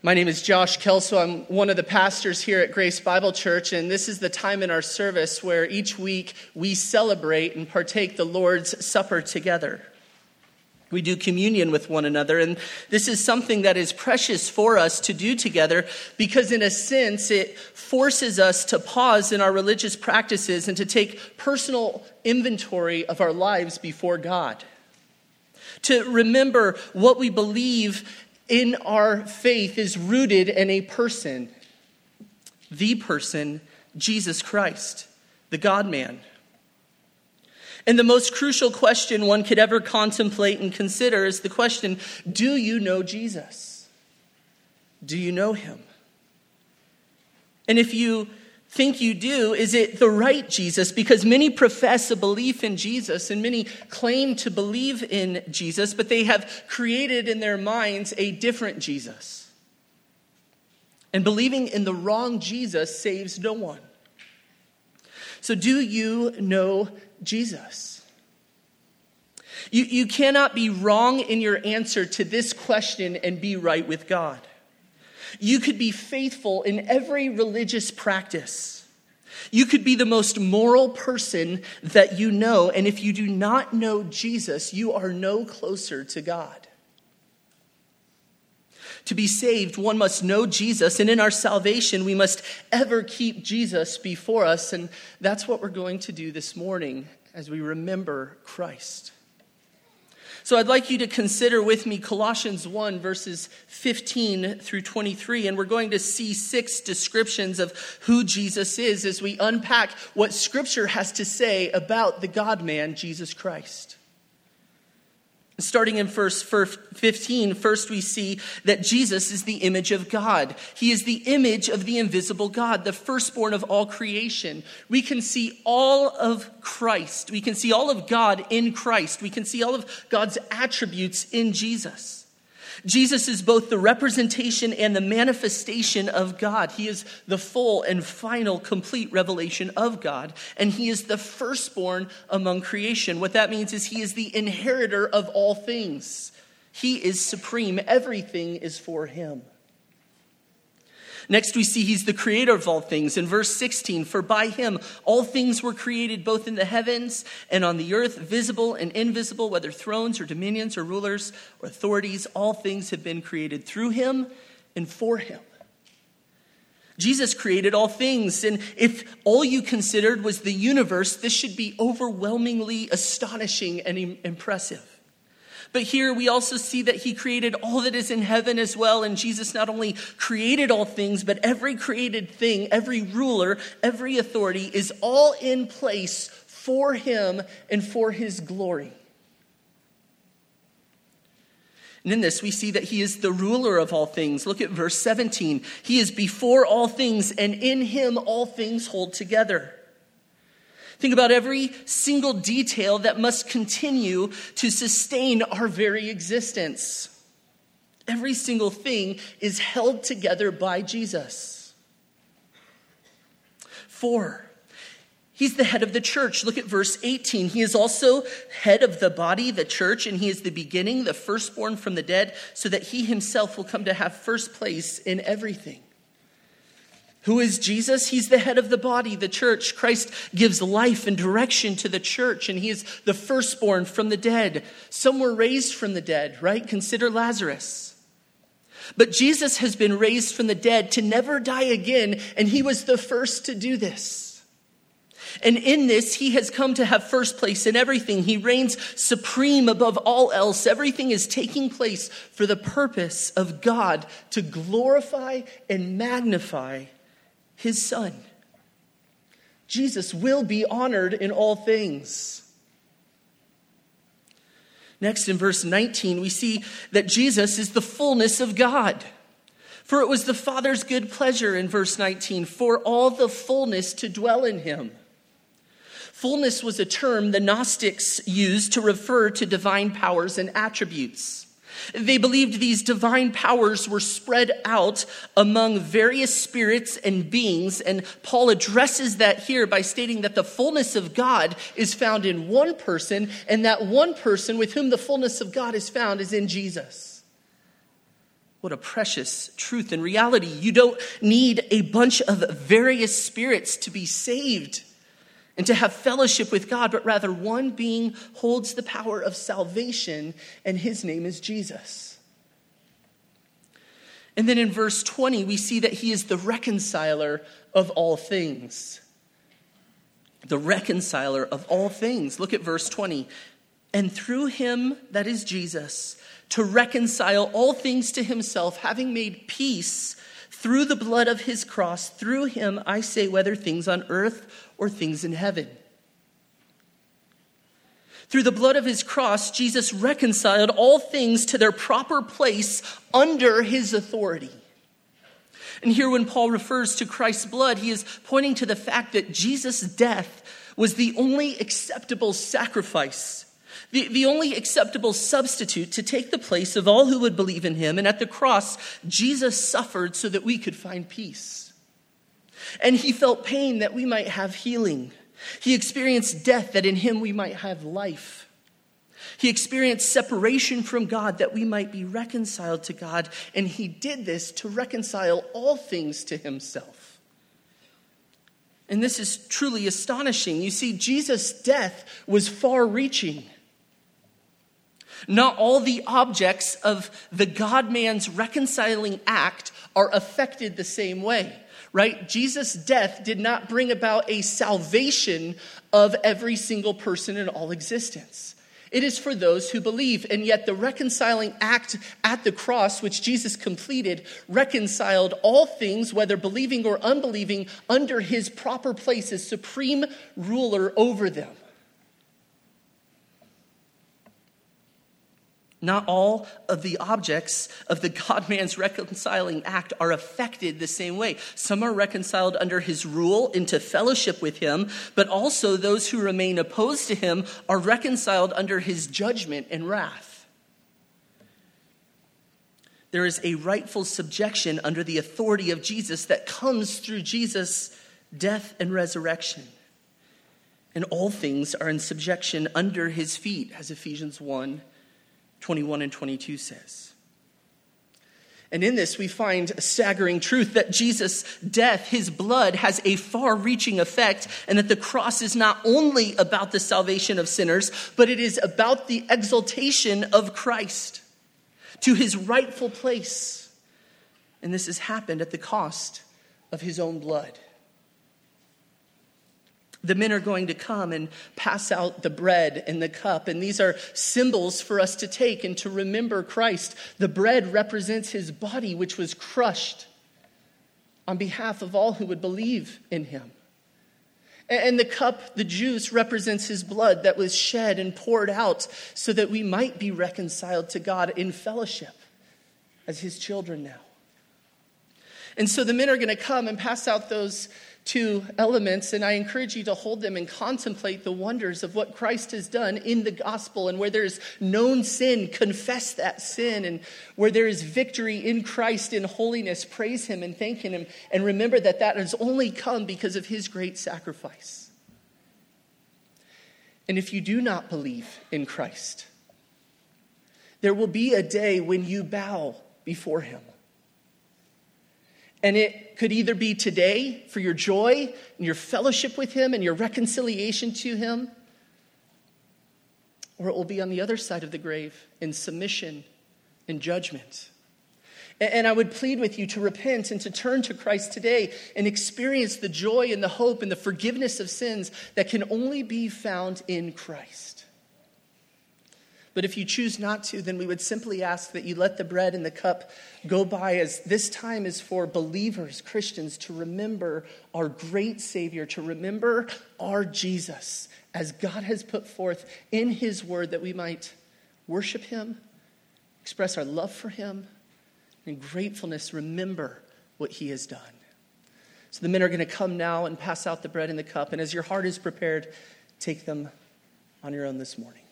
My name is Josh Kelso. I'm one of the pastors here at Grace Bible Church, and this is the time in our service where each week we celebrate and partake the Lord's Supper together. We do communion with one another, and this is something that is precious for us to do together because, in a sense, it forces us to pause in our religious practices and to take personal inventory of our lives before God. To remember what we believe in our faith is rooted in a person, the person, Jesus Christ, the God man. And the most crucial question one could ever contemplate and consider is the question Do you know Jesus? Do you know him? And if you think you do, is it the right Jesus? Because many profess a belief in Jesus and many claim to believe in Jesus, but they have created in their minds a different Jesus. And believing in the wrong Jesus saves no one. So, do you know Jesus? You, you cannot be wrong in your answer to this question and be right with God. You could be faithful in every religious practice. You could be the most moral person that you know, and if you do not know Jesus, you are no closer to God. To be saved, one must know Jesus, and in our salvation, we must ever keep Jesus before us, and that's what we're going to do this morning as we remember Christ. So I'd like you to consider with me Colossians 1, verses 15 through 23, and we're going to see six descriptions of who Jesus is as we unpack what Scripture has to say about the God man, Jesus Christ. Starting in verse 15, first we see that Jesus is the image of God. He is the image of the invisible God, the firstborn of all creation. We can see all of Christ. We can see all of God in Christ. We can see all of God's attributes in Jesus. Jesus is both the representation and the manifestation of God. He is the full and final, complete revelation of God, and He is the firstborn among creation. What that means is He is the inheritor of all things. He is supreme, everything is for Him. Next, we see he's the creator of all things. In verse 16, for by him all things were created, both in the heavens and on the earth, visible and invisible, whether thrones or dominions or rulers or authorities, all things have been created through him and for him. Jesus created all things, and if all you considered was the universe, this should be overwhelmingly astonishing and impressive. But here we also see that he created all that is in heaven as well. And Jesus not only created all things, but every created thing, every ruler, every authority is all in place for him and for his glory. And in this, we see that he is the ruler of all things. Look at verse 17. He is before all things, and in him all things hold together. Think about every single detail that must continue to sustain our very existence. Every single thing is held together by Jesus. Four, He's the head of the church. Look at verse 18. He is also head of the body, the church, and he is the beginning, the firstborn from the dead, so that he himself will come to have first place in everything. Who is Jesus? He's the head of the body, the church. Christ gives life and direction to the church, and he is the firstborn from the dead. Some were raised from the dead, right? Consider Lazarus. But Jesus has been raised from the dead to never die again, and he was the first to do this. And in this, he has come to have first place in everything. He reigns supreme above all else. Everything is taking place for the purpose of God to glorify and magnify his son. Jesus will be honored in all things. Next, in verse 19, we see that Jesus is the fullness of God. For it was the Father's good pleasure, in verse 19, for all the fullness to dwell in him. Fullness was a term the Gnostics used to refer to divine powers and attributes. They believed these divine powers were spread out among various spirits and beings, and Paul addresses that here by stating that the fullness of God is found in one person, and that one person with whom the fullness of God is found is in Jesus. What a precious truth and reality. You don't need a bunch of various spirits to be saved and to have fellowship with God, but rather one being holds the power of salvation, and his name is Jesus. And then in verse 20, we see that he is the reconciler of all things. The reconciler of all things. Look at verse 20. And through him, that is Jesus, to reconcile all things to himself, having made peace through the blood of his cross, through him, I say, whether things on earth or things in heaven. Through the blood of his cross, Jesus reconciled all things to their proper place under his authority. And here, when Paul refers to Christ's blood, he is pointing to the fact that Jesus' death was the only acceptable sacrifice, the, the only acceptable substitute to take the place of all who would believe in him. And at the cross, Jesus suffered so that we could find peace. And he felt pain that we might have healing. He experienced death that in him we might have life. He experienced separation from God that we might be reconciled to God. And he did this to reconcile all things to himself. And this is truly astonishing. You see, Jesus' death was far reaching. Not all the objects of the God man's reconciling act are affected the same way right? Jesus' death did not bring about a salvation of every single person in all existence. It is for those who believe. And yet, the reconciling act at the cross, which Jesus completed, reconciled all things, whether believing or unbelieving, under his proper place as supreme ruler over them. Not all of the objects of the God man's reconciling act are affected the same way. Some are reconciled under his rule into fellowship with him, but also those who remain opposed to him are reconciled under his judgment and wrath. There is a rightful subjection under the authority of Jesus that comes through Jesus' death and resurrection. And all things are in subjection under his feet, as Ephesians 1 21 and 22 says. And in this, we find a staggering truth that Jesus' death, his blood, has a far reaching effect, and that the cross is not only about the salvation of sinners, but it is about the exaltation of Christ to his rightful place. And this has happened at the cost of his own blood the men are going to come and pass out the bread and the cup. And these are symbols for us to take and to remember Christ. The bread represents his body, which was crushed on behalf of all who would believe in him. And the cup, the juice, represents his blood that was shed and poured out so that we might be reconciled to God in fellowship as his children now. And so the men are going to come and pass out those two elements, and I encourage you to hold them and contemplate the wonders of what Christ has done in the gospel. And where there's known sin, confess that sin. And where there is victory in Christ in holiness, praise Him and thank Him. And remember that that has only come because of His great sacrifice. And if you do not believe in Christ, there will be a day when you bow before Him. And it could either be today for your joy and your fellowship with Him and your reconciliation to Him, or it will be on the other side of the grave in submission and judgment. And I would plead with you to repent and to turn to Christ today and experience the joy and the hope and the forgiveness of sins that can only be found in Christ. But if you choose not to, then we would simply ask that you let the bread and the cup go by, as this time is for believers, Christians, to remember our great Savior, to remember our Jesus, as God has put forth in His Word, that we might worship Him, express our love for Him, and gratefulness, remember what He has done. So the men are going to come now and pass out the bread and the cup. And as your heart is prepared, take them on your own this morning.